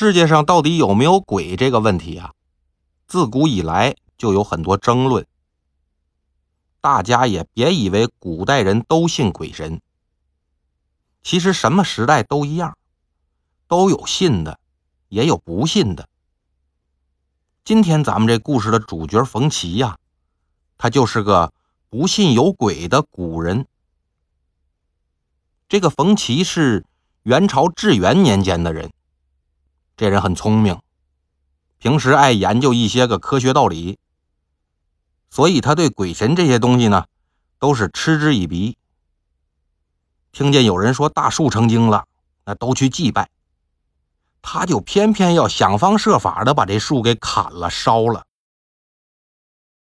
世界上到底有没有鬼这个问题啊，自古以来就有很多争论。大家也别以为古代人都信鬼神，其实什么时代都一样，都有信的，也有不信的。今天咱们这故事的主角冯奇呀，他就是个不信有鬼的古人。这个冯琪是元朝至元年间的人，这人很聪明，平时爱研究一些个科学道理。所以他对鬼神这些东西呢，都是嗤之以鼻。听见有人说大树成精了，那都去祭拜，他就偏偏要想方设法的把这树给砍了烧了。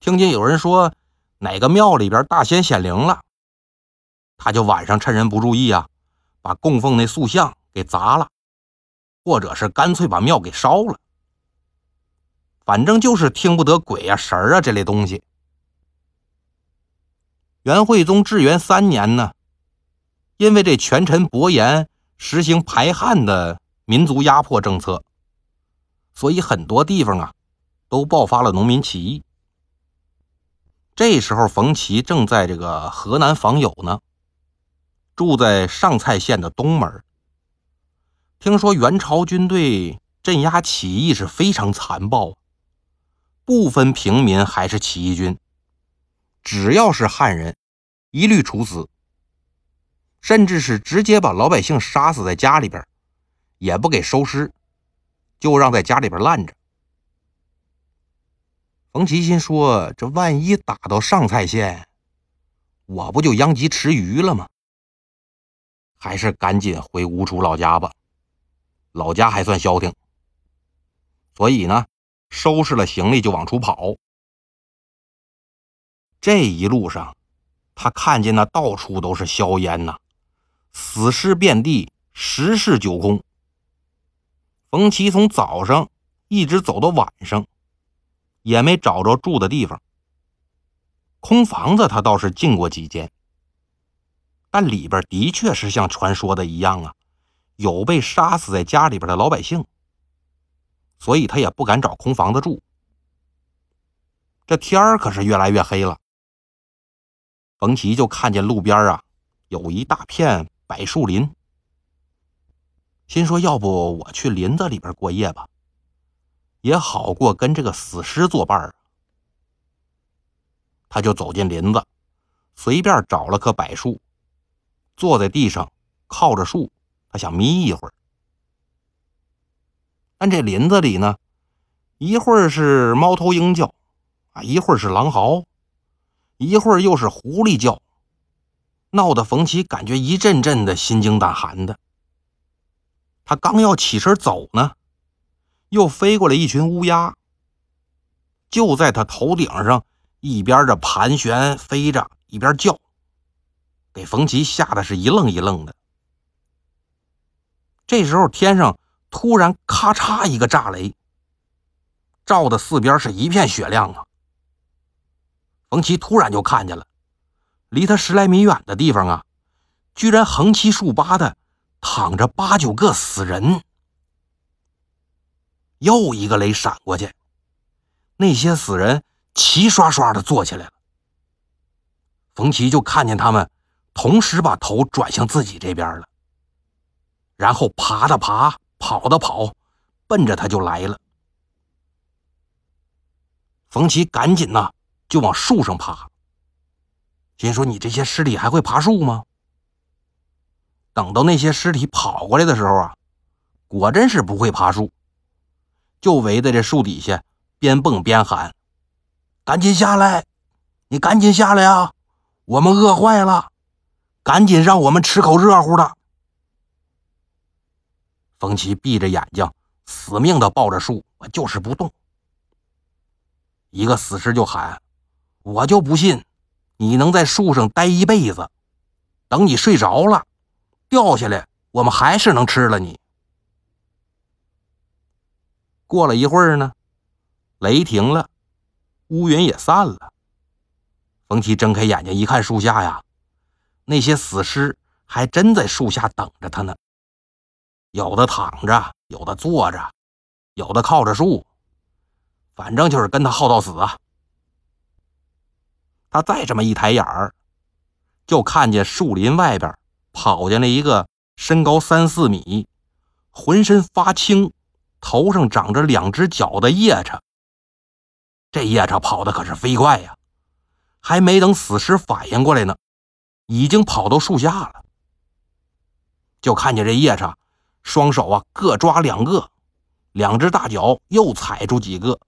听见有人说哪个庙里边大仙显灵了，他就晚上趁人不注意啊，把供奉那塑像给砸了，或者是干脆把庙给烧了。反正就是听不得鬼啊神啊这类东西。元惠宗至元三年呢，因为这权臣伯颜实行排汉的民族压迫政策，所以很多地方啊都爆发了农民起义。这时候，冯奇正在这个河南访友呢，住在上蔡县的东门。听说元朝军队镇压起义是非常残暴，不分平民还是起义军。只要是汉人，一律处死，甚至是直接把老百姓杀死在家里边，也不给收尸，就让在家里边烂着。冯其心说：“这万一打到上蔡县，我不就殃及池鱼了吗？还是赶紧回吴楚老家吧，老家还算消停。”所以呢，收拾了行李就往出跑。这一路上，他看见那到处都是硝烟呐，死尸遍地，十室九空。冯奇从早上一直走到晚上，也没找着住的地方。空房子他倒是进过几间，但里边的确是像传说的一样啊，有被杀死在家里边的老百姓，所以他也不敢找空房子住。这天儿可是越来越黑了。冯奇就看见路边啊，有一大片柏树林，心说：“要不我去林子里边过夜吧，也好过跟这个死尸作伴儿。”他就走进林子，随便找了棵柏树，坐在地上，靠着树，他想眯一会儿。但这林子里呢，一会儿是猫头鹰叫，啊，一会儿是狼嚎。一会儿又是狐狸叫，闹得冯奇感觉一阵阵的心惊胆寒的。他刚要起身走呢，又飞过来一群乌鸦，就在他头顶上，一边着盘旋飞着，一边叫，给冯奇吓得是一愣一愣的。这时候天上突然咔嚓一个炸雷，照的四边是一片雪亮啊。冯奇突然就看见了，离他十来米远的地方啊，居然横七竖八的躺着八九个死人。又一个雷闪过去，那些死人齐刷刷的坐起来了。冯奇就看见他们同时把头转向自己这边了，然后爬的爬，跑的跑，奔着他就来了。冯奇赶紧呐。就往树上爬，心说：“你这些尸体还会爬树吗？”等到那些尸体跑过来的时候啊，果真是不会爬树，就围在这树底下边蹦边喊：“赶紧下来！你赶紧下来啊！我们饿坏了，赶紧让我们吃口热乎的。”冯奇闭着眼睛，死命的抱着树，我就是不动。一个死尸就喊。我就不信，你能在树上待一辈子，等你睡着了，掉下来，我们还是能吃了你。过了一会儿呢，雷停了，乌云也散了。冯奇睁开眼睛一看，树下呀，那些死尸还真在树下等着他呢，有的躺着，有的坐着，有的靠着树，反正就是跟他耗到死啊。他再这么一抬眼儿，就看见树林外边跑进来一个身高三四米、浑身发青、头上长着两只脚的夜叉。这夜叉跑的可是飞快呀，还没等死尸反应过来呢，已经跑到树下了。就看见这夜叉双手啊各抓两个，两只大脚又踩出几个，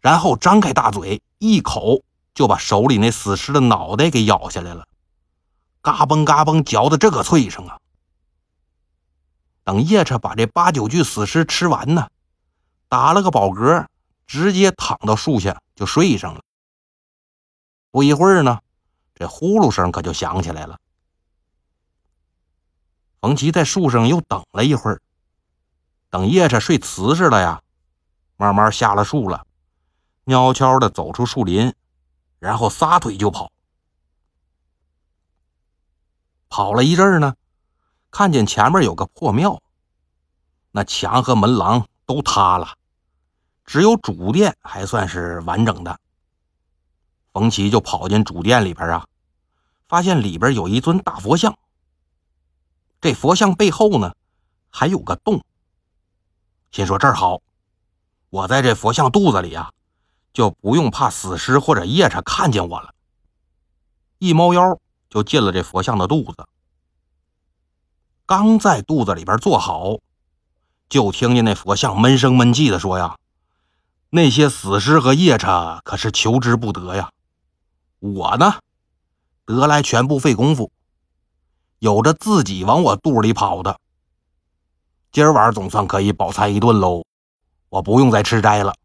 然后张开大嘴，一口就把手里那死尸的脑袋给咬下来了，嘎嘣嘎嘣嚼的这个脆声啊！等夜叉把这八九具死尸吃完呢，打了个饱嗝，直接躺到树下就睡上了。不一会儿呢，这呼噜声可就响起来了。冯奇在树上又等了一会儿，等夜叉睡瓷实了呀，慢慢下了树了，悄悄的走出树林，然后撒腿就跑。跑了一阵呢，看见前面有个破庙，那墙和门廊都塌了，只有主殿还算是完整的。冯奇就跑进主殿里边啊，发现里边有一尊大佛像。这佛像背后呢，还有个洞。心说这儿好，我在这佛像肚子里啊，就不用怕死尸或者夜叉看见我了。一猫腰就进了这佛像的肚子。刚在肚子里边坐好，就听见那佛像闷声闷气的说呀：“那些死尸和夜叉可是求之不得呀，我呢，得来全不费功夫。”有着自己往我肚里跑的，今儿晚总算可以饱餐一顿喽！我不用再吃斋了。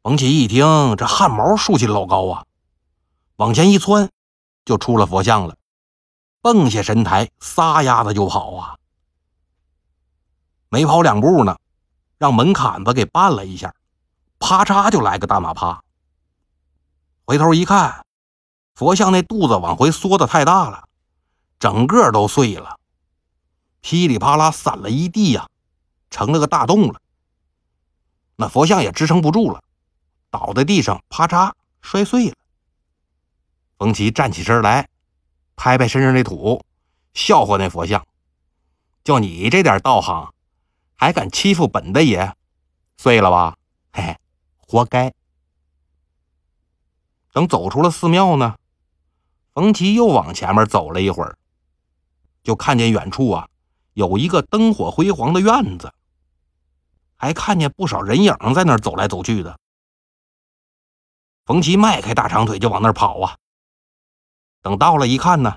冯起一听，这汗毛竖起老高啊，往前一窜，就出了佛像了，蹦下神台，撒丫子就跑啊！没跑两步呢，让门槛子给绊了一下，啪嚓就来个大马趴。回头一看，佛像那肚子往回缩的太大了。整个都碎了，噼里啪啦散了一地呀，成了个大洞了。那佛像也支撑不住了，倒在地上，啪嚓摔碎了。冯奇站起身来，拍拍身上的土，笑话那佛像：“就你这点道行，还敢欺负本大爷？碎了吧？嘿嘿，活该。”等走出了寺庙呢，冯奇又往前面走了一会儿。就看见远处啊，有一个灯火辉煌的院子，还看见不少人影在那儿走来走去的。冯奇迈开大长腿就往那儿跑啊。等到了，一看呢，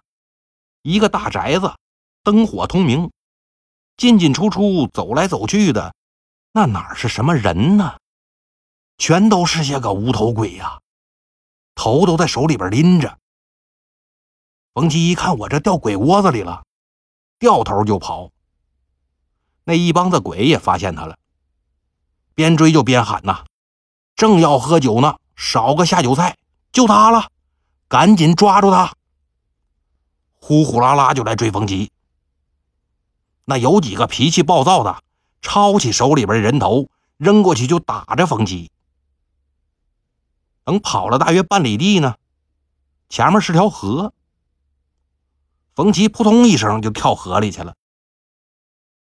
一个大宅子，灯火通明，进进出出，走来走去的，那哪是什么人呢？全都是些个无头鬼呀，头都在手里边拎着。冯奇一看，我这掉鬼窝子里了。掉头就跑，那一帮子鬼也发现他了，边追就边喊呐：“正要喝酒呢，少个下酒菜，就他了，赶紧抓住他！”呼呼啦啦就来追冯吉。那有几个脾气暴躁的，抄起手里边的人头扔过去就打着冯吉。等跑了大约半里地呢，前面是条河。冯奇扑通一声就跳河里去了，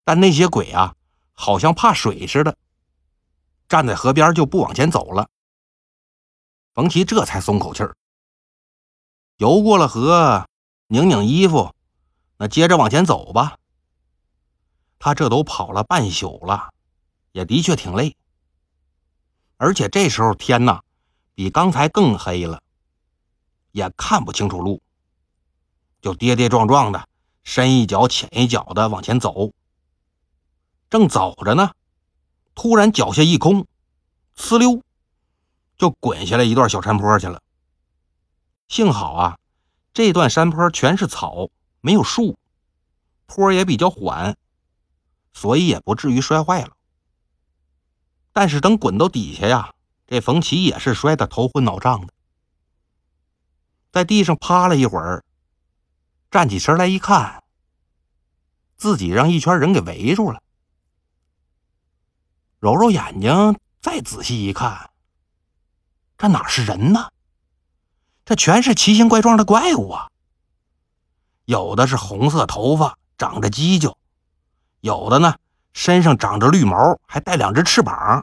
但那些鬼啊，好像怕水似的，站在河边就不往前走了。冯奇这才松口气儿，游过了河，拧拧衣服，那接着往前走吧。他这都跑了半宿了，也的确挺累，而且这时候天呐，比刚才更黑了，也看不清楚路。就跌跌撞撞的，深一脚浅一脚的往前走。正走着呢，突然脚下一空，呲溜，就滚下来一段小山坡去了。幸好啊，这段山坡全是草，没有树，坡也比较缓，所以也不至于摔坏了。但是等滚到底下呀，这冯奇也是摔得头昏脑胀的，在地上趴了一会儿。站起身来一看，自己让一圈人给围住了。揉揉眼睛，再仔细一看，这哪是人呢？这全是奇形怪状的怪物啊！有的是红色头发，长着犄角；有的呢，身上长着绿毛，还带两只翅膀；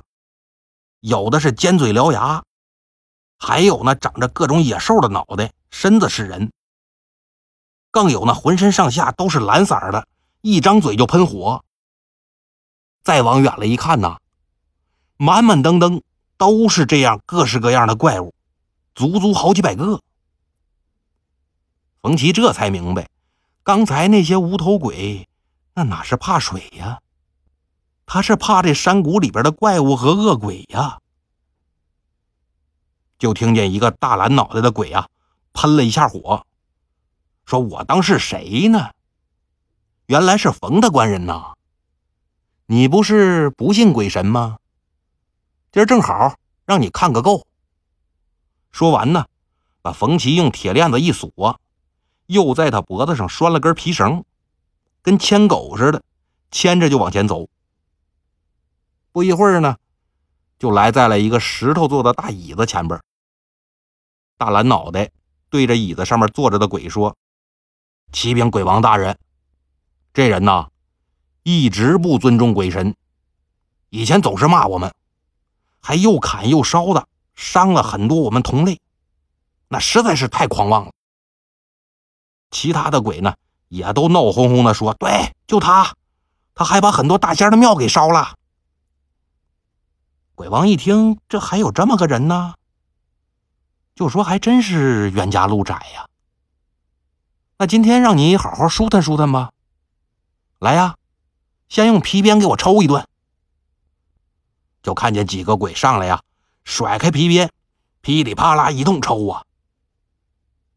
有的是尖嘴獠牙；还有呢，长着各种野兽的脑袋，身子是人；更有那浑身上下都是蓝色的，一张嘴就喷火。再往远了一看呢，满满登登都是这样各式各样的怪物。足足好几百个，冯奇这才明白，刚才那些无头鬼，那哪是怕水呀？他是怕这山谷里边的怪物和恶鬼呀！就听见一个大蓝脑袋的鬼啊，喷了一下火，说：“我当是谁呢？原来是冯大官人呐！你不是不信鬼神吗？今儿正好让你看个够。”说完呢，把冯奇用铁链子一锁，又在他脖子上拴了根皮绳，跟牵狗似的，牵着就往前走。不一会儿呢，就来在了一个石头做的大椅子前边。大蓝脑袋对着椅子上面坐着的鬼说：“启禀鬼王大人，这人呐，一直不尊重鬼神，以前总是骂我们，还又砍又烧的。”伤了很多我们同类，那实在是太狂妄了。其他的鬼呢，也都闹哄哄的说：“对，就他，他还把很多大仙的庙给烧了。”鬼王一听，这还有这么个人呢，就说：“还真是冤家路窄呀。”那今天让你好好舒坦舒坦吧。来呀，先用皮鞭给我抽一顿。就看见几个鬼上来呀。甩开皮鞭，噼里啪啦一通抽啊！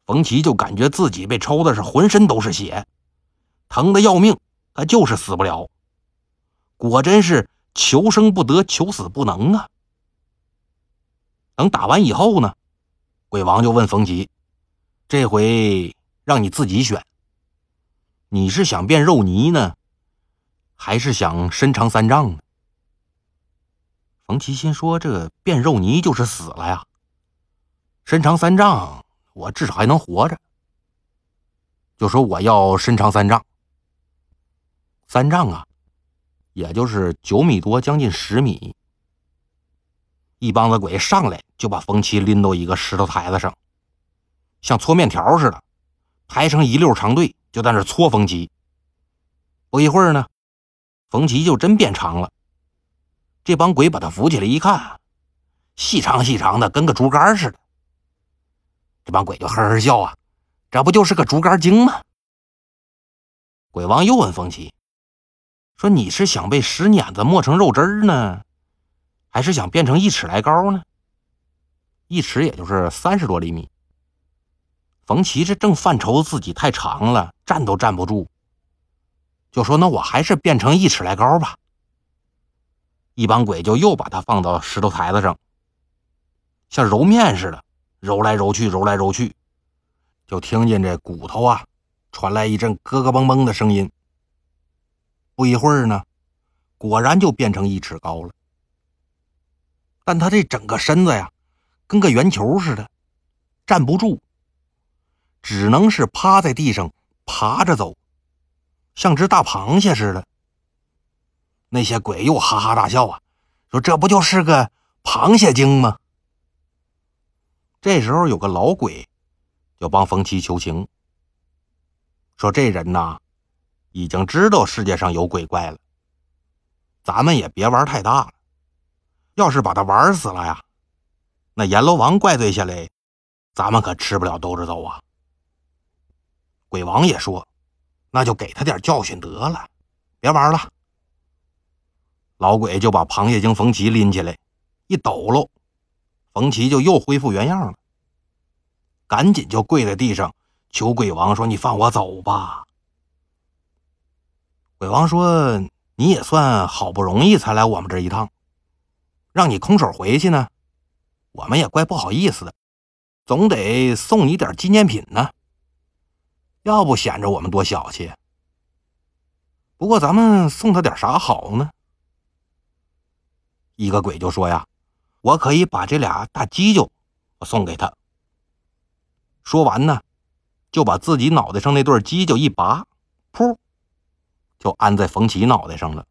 冯奇就感觉自己被抽的是浑身都是血，疼的要命，他就是死不了。果真是求生不得，求死不能啊！等打完以后呢，鬼王就问冯奇：“这回让你自己选，你是想变肉泥呢，还是想身长三丈呢？”冯奇心说：“这变肉泥就是死了呀，身长三丈，我至少还能活着。就说我要身长三丈，三丈啊，也就是九米多，将近十米。一帮子鬼上来就把冯奇拎到一个石头台子上，像搓面条似的，排成一溜长队，就在那搓冯奇。不一会儿呢，冯奇就真变长了。”这帮鬼把他扶起来一看，细长细长的，跟个竹竿似的。这帮鬼就呵呵笑啊，这不就是个竹竿精吗？鬼王又问冯奇说：“你是想被石碾子磨成肉汁呢，还是想变成一尺来高呢？一尺也就是三十多厘米。”冯奇这正犯愁自己太长了，站都站不住，就说：“那我还是变成一尺来高吧。”一帮鬼就又把他放到石头台子上，像揉面似的揉来揉去，揉来揉去，就听见这骨头啊传来一阵咯咯嘣嘣的声音。不一会儿呢，果然就变成一尺高了。但他这整个身子呀，跟个圆球似的，站不住，只能是趴在地上爬着走，像只大螃蟹似的。那些鬼又哈哈大笑啊，说：“这不就是个螃蟹精吗？”这时候有个老鬼就帮冯七求情，说：“这人呐，已经知道世界上有鬼怪了，咱们也别玩太大了。要是把他玩死了呀，那阎罗王怪罪下来，咱们可吃不了兜着走啊。”鬼王也说：“那就给他点教训得了，别玩了。”老鬼就把螃蟹精冯奇拎起来，一抖搂，冯奇就又恢复原样了。赶紧就跪在地上求鬼王说：“你放我走吧。”鬼王说：“你也算好不容易才来我们这一趟，让你空手回去呢，我们也怪不好意思的，总得送你点纪念品呢，要不显着我们多小气。不过咱们送他点啥好呢？”一个鬼就说呀：“我可以把这俩大犄角送给他。”说完呢，就把自己脑袋上那对犄角一拔，噗，就安在冯奇脑袋上了。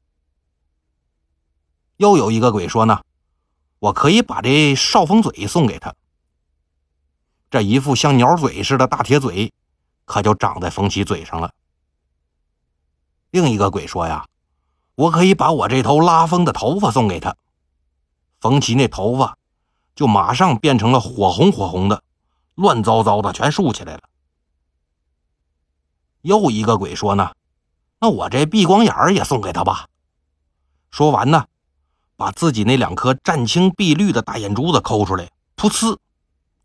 又有一个鬼说呢：“我可以把这少风嘴送给他。”这一副像鸟嘴似的大铁嘴，可就长在冯奇嘴上了。另一个鬼说呀：“我可以把我这头拉风的头发送给他。”冯奇那头发就马上变成了火红火红的，乱糟糟的，全竖起来了。又一个鬼说呢：“那我这闭光眼儿也送给他吧。”说完呢。把自己那两颗湛青碧绿的大眼珠子抠出来，噗呲，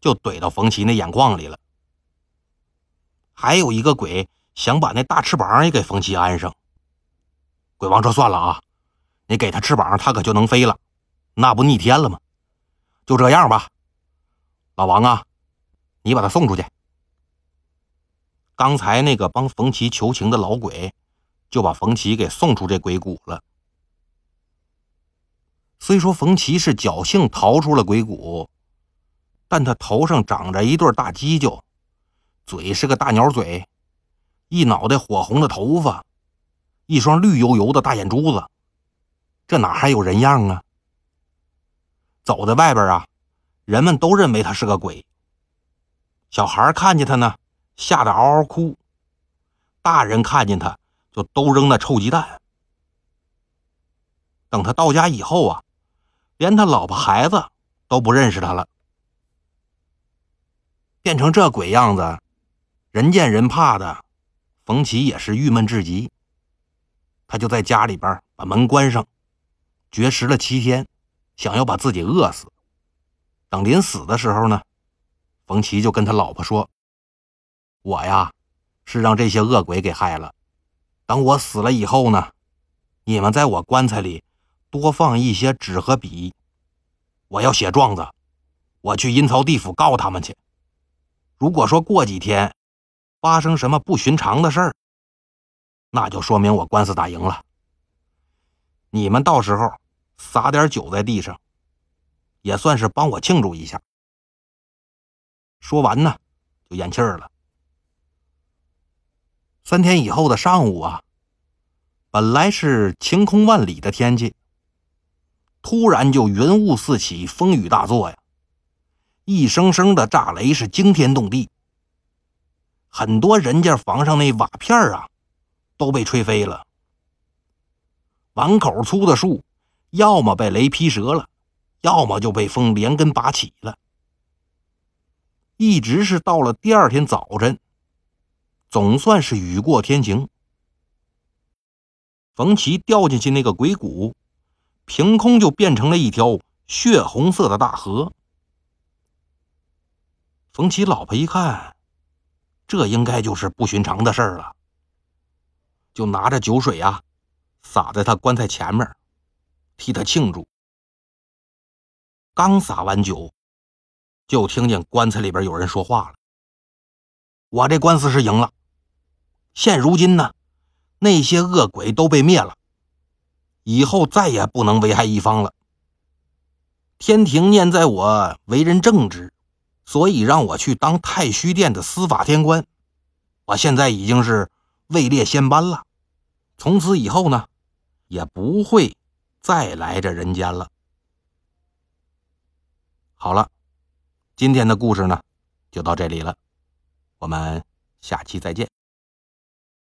就怼到冯奇那眼眶里了。还有一个鬼想把那大翅膀也给冯奇安上。鬼王说：“算了啊，你给他翅膀，他可就能飞了，那不逆天了吗？就这样吧，老王啊，你把他送出去。”刚才那个帮冯奇求情的老鬼，就把冯奇给送出这鬼谷了。虽说冯奇是侥幸逃出了鬼谷，但他头上长着一对大犄角，嘴是个大鸟嘴，一脑袋火红的头发，一双绿油油的大眼珠子，这哪还有人样啊？走在外边啊，人们都认为他是个鬼。小孩看见他呢，吓得嗷嗷哭；大人看见他就都扔那臭鸡蛋。等他到家以后啊。连他老婆孩子都不认识他了，变成这鬼样子，人见人怕的，冯奇也是郁闷至极。他就在家里边把门关上，绝食了七天，想要把自己饿死。等临死的时候呢，冯奇就跟他老婆说：“我呀，是让这些恶鬼给害了。等我死了以后呢，你们在我棺材里。”多放一些纸和笔，我要写状子，我去阴曹地府告他们去。如果说过几天发生什么不寻常的事儿，那就说明我官司打赢了。你们到时候撒点酒在地上，也算是帮我庆祝一下。说完呢，就咽气儿了。三天以后的上午啊，本来是晴空万里的天气。突然就云雾四起，风雨大作呀！一声声的炸雷是惊天动地，很多人家房上那瓦片啊都被吹飞了。碗口粗的树，要么被雷劈折了，要么就被风连根拔起了。一直是到了第二天早晨，总算是雨过天晴。冯奇掉进去那个鬼谷。凭空就变成了一条血红色的大河。冯奇老婆一看，这应该就是不寻常的事儿了，就拿着酒水啊，洒在他棺材前面，替他庆祝。刚洒完酒，就听见棺材里边有人说话了：“我这官司是赢了，现如今呢，那些恶鬼都被灭了。”以后再也不能危害一方了。天庭念在我为人正直，所以让我去当太虚殿的司法天官。我现在已经是位列仙班了，从此以后呢，也不会再来这人间了。好了，今天的故事呢，就到这里了，我们下期再见。